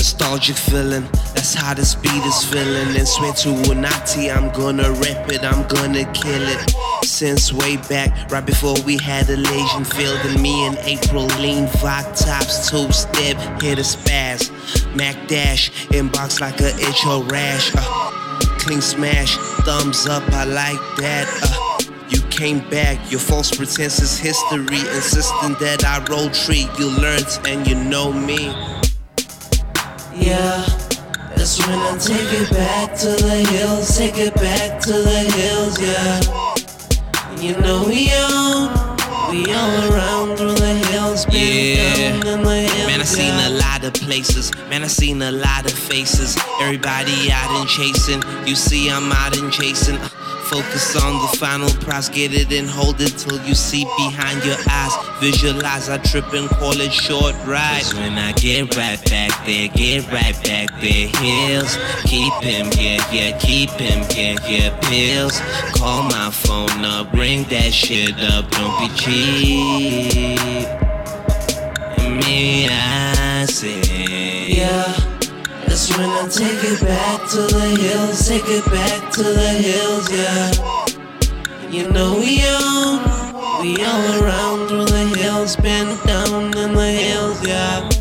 Nostalgic feeling, that's how this beat is feeling. And swear to Unati, I'm gonna rip it, I'm gonna kill it. Since way back, right before we had a legion field, and me and April lean, Voc tops, two step, hit a spaz. Mac Dash, inbox like a itch or rash. Uh, clean smash, thumbs up, I like that. Uh, you came back, your false pretense is history. Insisting that I roll tree, you learned and you know me. Yeah, that's when I take it back to the hills, take it back to the hills, yeah. You know we on, we all around through the hills, Yeah. down in the hills, Man, I seen yeah. a lot of places. Man, I seen a lot of faces. Everybody out and chasing. You see, I'm out and chasing. Focus on the final prize, get it and hold it till you see behind your eyes. Visualize, I trip and call it short ride. Cause when I get right back there, get right back there, heels. Keep him, yeah, yeah, keep him, yeah, yeah, pills. Call my phone up, bring that shit up, don't be cheap. Me, I say, Yeah, when I take it back to the hills, take it back to the hills, yeah. You know we all, we all around through the hills, been down in the hills, yeah.